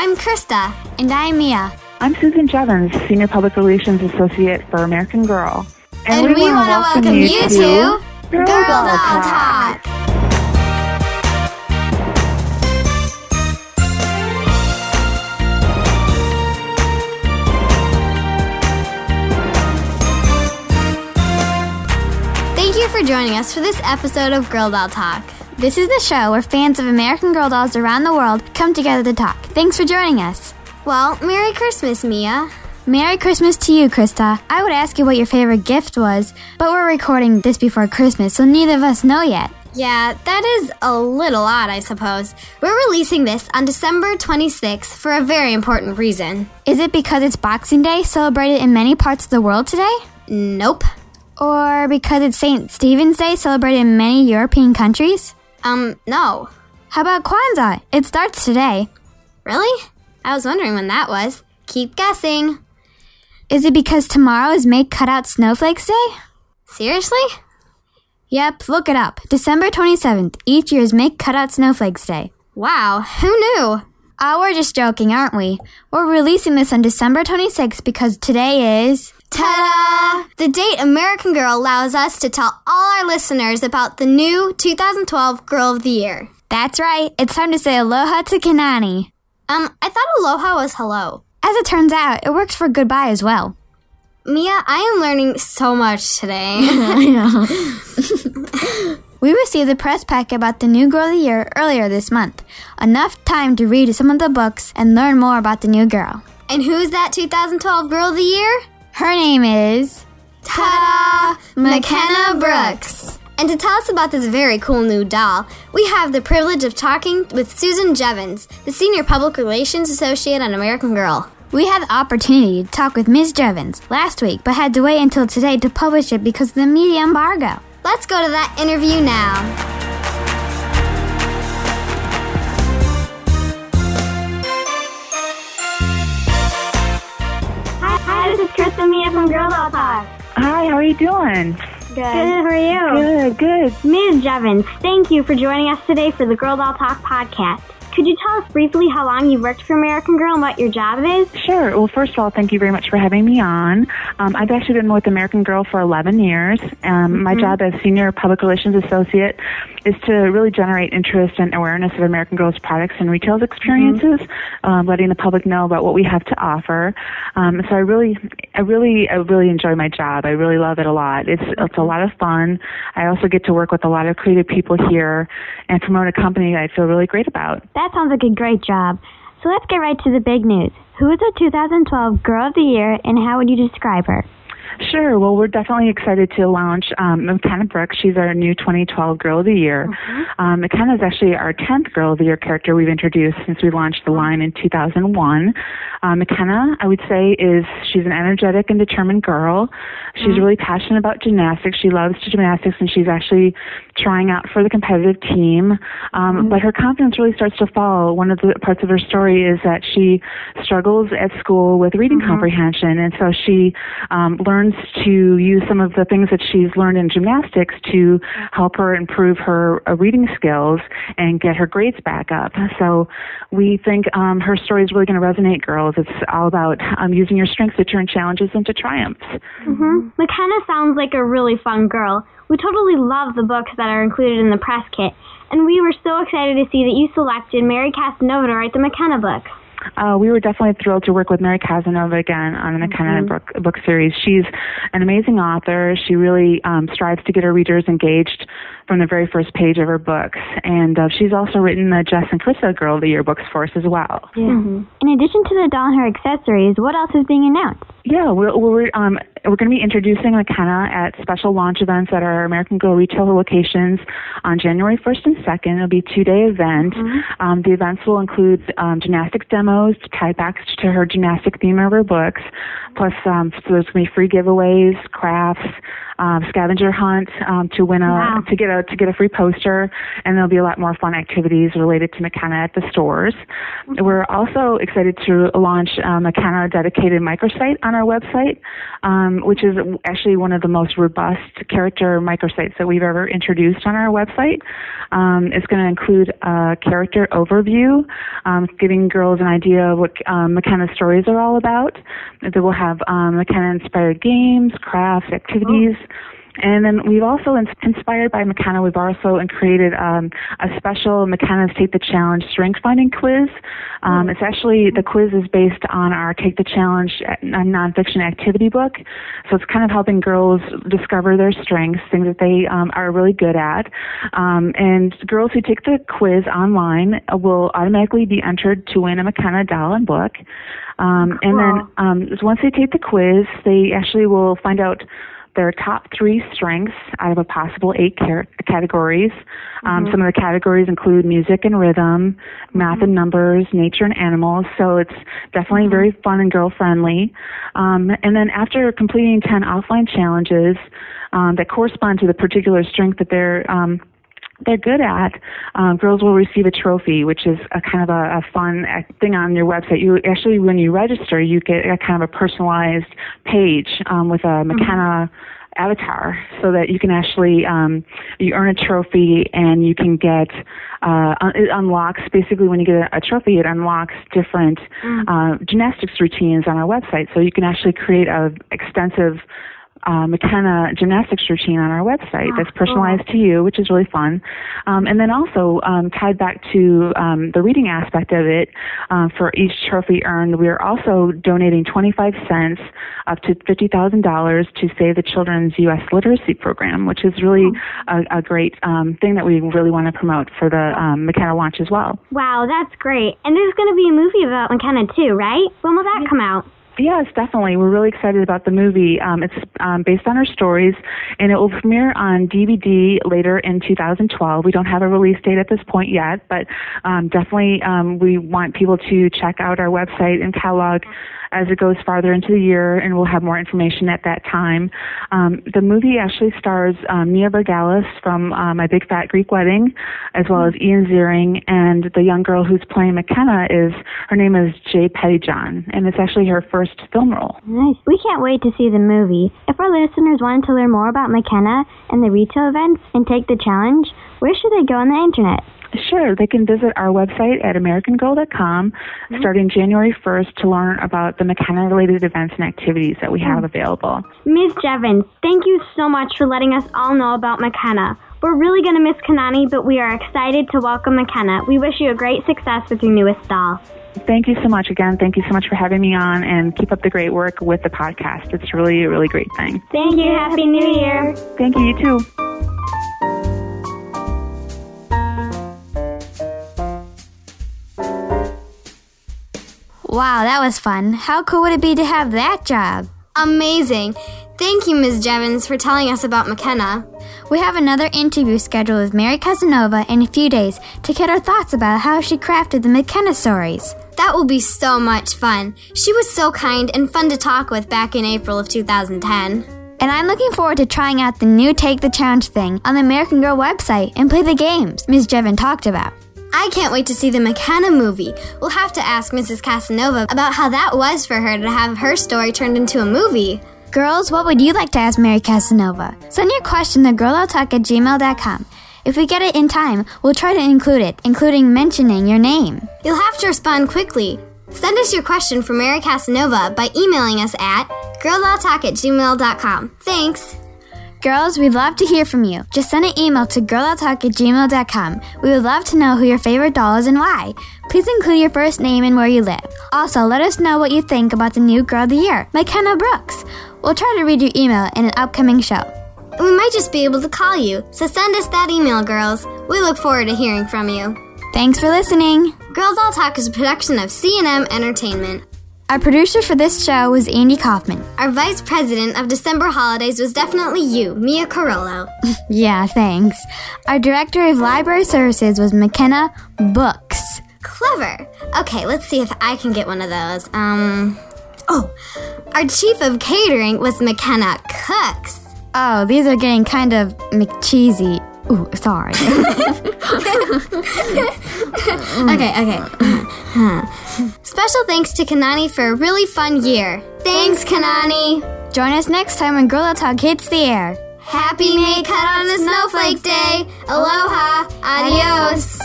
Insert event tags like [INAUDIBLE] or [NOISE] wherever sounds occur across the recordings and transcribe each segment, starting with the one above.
I'm Krista. And I'm Mia. I'm Susan Jevons, Senior Public Relations Associate for American Girl. And, and we, we want to welcome you to, Girl, Girl Talk. Talk. Thank you for joining us for this episode of Girl Doll Talk. This is the show where fans of American Girl dolls around the world come together to talk. Thanks for joining us. Well, Merry Christmas, Mia. Merry Christmas to you, Krista. I would ask you what your favorite gift was, but we're recording this before Christmas, so neither of us know yet. Yeah, that is a little odd, I suppose. We're releasing this on December 26th for a very important reason. Is it because it's Boxing Day, celebrated in many parts of the world today? Nope. Or because it's St. Stephen's Day, celebrated in many European countries? Um, no. How about Kwanzaa? It starts today. Really? I was wondering when that was. Keep guessing. Is it because tomorrow is Make Cutout Snowflakes Day? Seriously? Yep, look it up. December 27th. Each year is Make Cutout Snowflakes Day. Wow, who knew? Oh, we're just joking, aren't we? We're releasing this on December 26th because today is. Ta da! The date American Girl allows us to tell all our listeners about the new 2012 Girl of the Year. That's right, it's time to say aloha to Kanani. Um, I thought aloha was hello. As it turns out, it works for goodbye as well. Mia, I am learning so much today. [LAUGHS] I know. we received the press pack about the new Girl of the Year earlier this month. Enough time to read some of the books and learn more about the new girl. And who's that 2012 Girl of the Year? Her name is. Ta da! McKenna Brooks. And to tell us about this very cool new doll, we have the privilege of talking with Susan Jevons, the Senior Public Relations Associate on American Girl. We had the opportunity to talk with Ms. Jevons last week, but had to wait until today to publish it because of the media embargo. Let's go to that interview now. Hi, this is Krista Mia from Girl Doll Talk. Hi, how are you doing? Good. Good. How are you? Good, good. Ms. Jevons, thank you for joining us today for the Girl Doll Talk podcast. Could you tell us briefly how long you've worked for American Girl and what your job is? Sure. Well, first of all, thank you very much for having me on. Um, I've actually been with American Girl for 11 years. Um, mm-hmm. My job as Senior Public Relations Associate is to really generate interest and awareness of American Girl's products and retail experiences, mm-hmm. um, letting the public know about what we have to offer. Um, so I really, I really, I really enjoy my job. I really love it a lot. It's it's a lot of fun. I also get to work with a lot of creative people here and promote a company I feel really great about. That sounds like a great job. So let's get right to the big news. Who is the 2012 Girl of the Year and how would you describe her? Sure. Well, we're definitely excited to launch um, McKenna Brooks. She's our new 2012 Girl of the Year. Mm-hmm. Um, McKenna is actually our 10th Girl of the Year character we've introduced since we launched the line in 2001. Um, McKenna, I would say, is she's an energetic and determined girl. She's mm-hmm. really passionate about gymnastics. She loves gymnastics, and she's actually trying out for the competitive team. Um, mm-hmm. But her confidence really starts to fall. One of the parts of her story is that she struggles at school with reading mm-hmm. comprehension, and so she um, learns to use some of the things that she's learned in gymnastics to help her improve her uh, reading skills and get her grades back up. So we think um, her story is really going to resonate, girls. It's all about um, using your strengths to turn challenges into triumphs. Mm-hmm. McKenna sounds like a really fun girl. We totally love the books that are included in the press kit, and we were so excited to see that you selected Mary Casanova to write the McKenna book. Uh, we were definitely thrilled to work with Mary Casanova again on the McKenna mm-hmm. book, book series. She's an amazing author. She really um, strives to get her readers engaged from the very first page of her books. And uh, she's also written the Jess and Krista Girl of the Year books for us as well. Yeah. Mm-hmm. In addition to the doll and her accessories, what else is being announced? Yeah, we're, we're, um, we're going to be introducing McKenna at special launch events at our American Girl retail locations on January 1st and 2nd. It'll be a two-day event. Mm-hmm. Um, the events will include um, gymnastics demos tied back to her gymnastic theme of her books, plus um, so there's going to be free giveaways, crafts, um, scavenger hunt um, to win a wow. to get a to get a free poster, and there'll be a lot more fun activities related to McKenna at the stores. Mm-hmm. We're also excited to launch um, McKenna dedicated microsite on our website. Um, which is actually one of the most robust character microsites that we've ever introduced on our website. Um, it's going to include a character overview, um, giving girls an idea of what um, McKenna stories are all about. They will have um, McKenna inspired games, crafts, activities. And then we've also, inspired by McKenna, we've also created um, a special McKenna's Take the Challenge strength finding quiz. Um, hmm. it's actually, the quiz is based on our Take the Challenge uh, nonfiction activity book. So it's kind of helping girls discover their strengths, things that they um, are really good at. Um, and girls who take the quiz online will automatically be entered to win a McKenna doll and book. Um, and then um, once they take the quiz, they actually will find out their top three strengths out of a possible eight car- categories. Um, mm-hmm. Some of the categories include music and rhythm, math mm-hmm. and numbers, nature and animals. So it's definitely mm-hmm. very fun and girl friendly. Um, and then after completing 10 offline challenges um, that correspond to the particular strength that they're um, they're good at, um, girls will receive a trophy, which is a kind of a, a fun thing on your website. You actually, when you register, you get a kind of a personalized page um, with a mm-hmm. McKenna. Mm-hmm avatar so that you can actually um, you earn a trophy and you can get uh, it unlocks basically when you get a, a trophy it unlocks different mm. uh, gymnastics routines on our website so you can actually create a extensive uh, McKenna gymnastics routine on our website that's ah, personalized to you, which is really fun. Um, and then also um, tied back to um, the reading aspect of it, uh, for each trophy earned, we are also donating 25 cents up to $50,000 to Save the Children's U.S. Literacy Program, which is really oh. a, a, great um, thing that we really want to promote for the um, McKenna launch as well. Wow, that's great. And there's going to be a movie about McKenna too, right? When will that come out? Yes, definitely. We're really excited about the movie. Um, it's um, based on our stories, and it will premiere on DVD later in 2012. We don't have a release date at this point yet, but um, definitely um, we want people to check out our website and catalog as it goes farther into the year, and we'll have more information at that time. Um, the movie actually stars um, Nia Vardalos from uh, My Big Fat Greek Wedding, as well as Ian Ziering, and the young girl who's playing McKenna is her name is Jade Pettyjohn, and it's actually her first film role. Nice. We can't wait to see the movie. If our listeners wanted to learn more about McKenna and the retail events and take the challenge, where should they go on the internet? Sure, they can visit our website at americangirl.com mm-hmm. starting January 1st to learn about the McKenna related events and activities that we have mm-hmm. available. Ms. Jevons, thank you so much for letting us all know about McKenna. We're really going to miss Kanani, but we are excited to welcome McKenna. We wish you a great success with your newest doll. Thank you so much again. Thank you so much for having me on and keep up the great work with the podcast. It's really a really great thing. Thank you. Happy New Year. Thank you. You too. Wow, that was fun. How cool would it be to have that job? Amazing. Thank you, Ms. Jevons, for telling us about McKenna. We have another interview scheduled with Mary Casanova in a few days to get our thoughts about how she crafted the McKenna stories. That will be so much fun. She was so kind and fun to talk with back in April of 2010. And I'm looking forward to trying out the new Take the Challenge thing on the American Girl website and play the games Ms. Jevon talked about. I can't wait to see the McKenna movie. We'll have to ask Mrs. Casanova about how that was for her to have her story turned into a movie. Girls, what would you like to ask Mary Casanova? Send your question to girldolltalk at gmail.com. If we get it in time, we'll try to include it, including mentioning your name. You'll have to respond quickly. Send us your question for Mary Casanova by emailing us at girldolltalk at gmail.com. Thanks! Girls, we'd love to hear from you. Just send an email to girldolltalk at gmail.com. We would love to know who your favorite doll is and why. Please include your first name and where you live. Also, let us know what you think about the new Girl of the Year, McKenna Brooks. We'll try to read your email in an upcoming show. We might just be able to call you, so send us that email, girls. We look forward to hearing from you. Thanks for listening. Girl Doll Talk is a production of C&M Entertainment. Our producer for this show was Andy Kaufman. Our vice president of December holidays was definitely you, Mia Carollo. [LAUGHS] yeah, thanks. Our director of library services was McKenna Books. Clever. Okay, let's see if I can get one of those. Um, oh, our chief of catering was McKenna Cooks. Oh, these are getting kind of McCheesy. Ooh, sorry. [LAUGHS] [LAUGHS] okay, okay. [LAUGHS] Special thanks to Kanani for a really fun year. Thanks, Kanani! Join us next time when Girl Talk hits the air. Happy May Cut on the Snowflake Day. Aloha. Adios.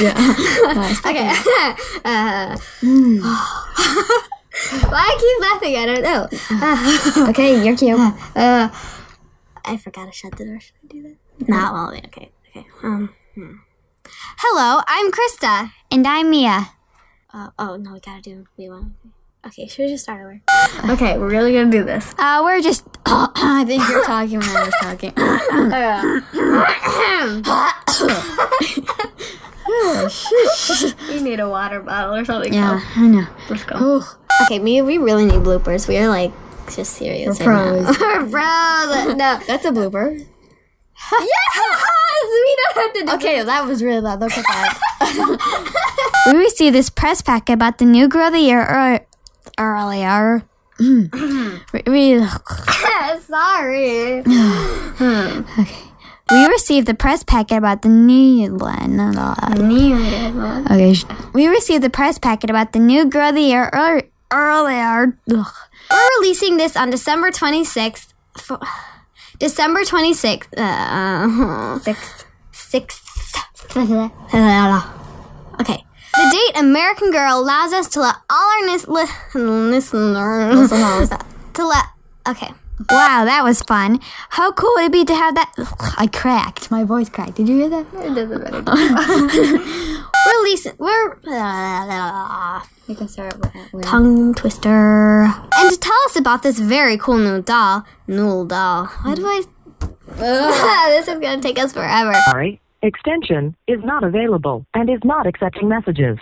Okay. uh, why I keep laughing? I don't know. Okay, you're cute. Uh, I forgot to shut the door. Should I do that? Nah, well, okay. Okay. Um. hmm. Hello, I'm Krista. And I'm Mia. Uh, oh no, we gotta do we want. Okay, should we just start over? Okay, we're really gonna do this. Uh, we're just. I think you're talking when I was talking. You need a water bottle or something. yeah, oh, I know. let's go. Ooh. Okay, me, we really need bloopers. We are like just serious. We're right now. [LAUGHS] We're pros. No. [LAUGHS] That's a blooper. [LAUGHS] yes, we don't have to do. Okay, that was really loud. Look at that. we received this press packet about the new Girl of the Year ear- earlier. we, we, Sorry. [SIGHS] we received the press packet about the new one. New. Okay, we received the press packet about the new Girl of the Year ear- earlier. We're releasing this on December 26th. For, December 26th. Uh, Sixth. 6th. [LAUGHS] okay. The date American Girl allows us to let all our nis- li- [LAUGHS] listeners. [LAUGHS] to let. Okay. Wow, that was fun. How cool would it be to have that? Ugh, I cracked. My voice cracked. Did you hear that? It doesn't matter. [LAUGHS] [LAUGHS] we're releasing. We're. [LAUGHS] You can start with tongue twister. And to tell us about this very cool new doll, Newell doll. Why do I? this is gonna take us forever. Sorry, extension is not available and is not accepting messages.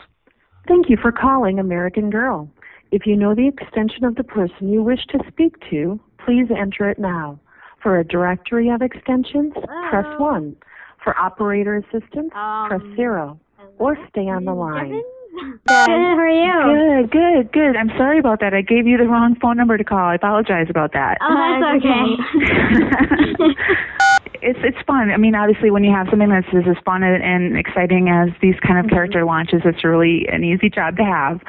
Thank you for calling American Girl. If you know the extension of the person you wish to speak to, please enter it now. For a directory of extensions, press 1. For operator assistance, press um, 0. Or stay on the line. Good, how are you? Good, good, good. I'm sorry about that. I gave you the wrong phone number to call. I apologize about that. Oh, that's [LAUGHS] okay. [LAUGHS] it's it's fun. I mean, obviously, when you have something that's as fun and, and exciting as these kind of mm-hmm. character launches, it's really an easy job to have.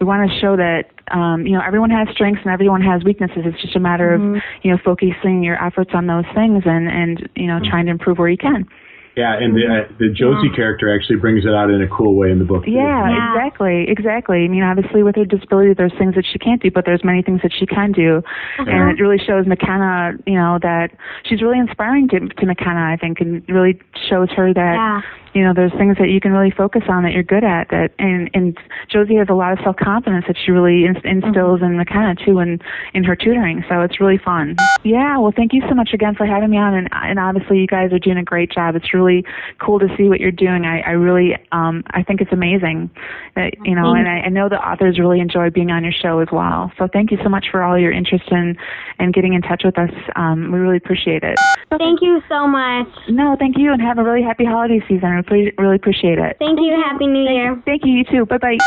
We want to show that um, you know everyone has strengths and everyone has weaknesses. It's just a matter of mm-hmm. you know focusing your efforts on those things and and you know mm-hmm. trying to improve where you can. Yeah, and the uh, the Josie character actually brings it out in a cool way in the book. too. Yeah, Yeah. exactly, exactly. I mean, obviously, with her disability, there's things that she can't do, but there's many things that she can do, and it really shows McKenna, you know, that she's really inspiring to to McKenna. I think, and really shows her that Yeah. You know there's things that you can really focus on that you're good at. That and and Josie has a lot of self confidence that she really inst- instills in McKenna too, in in her tutoring. So it's really fun. Yeah, well, thank you so much again for having me on, and and obviously you guys are doing a great job. It's really cool to see what you're doing. I I really um I think it's amazing. That, you know, and I, I know the authors really enjoy being on your show as well. So thank you so much for all your interest in and getting in touch with us. Um, we really appreciate it. Thank you so much. No, thank you, and have a really happy holiday season. I really, really appreciate it. Thank you. Happy New Year. Thank you. You too. Bye bye.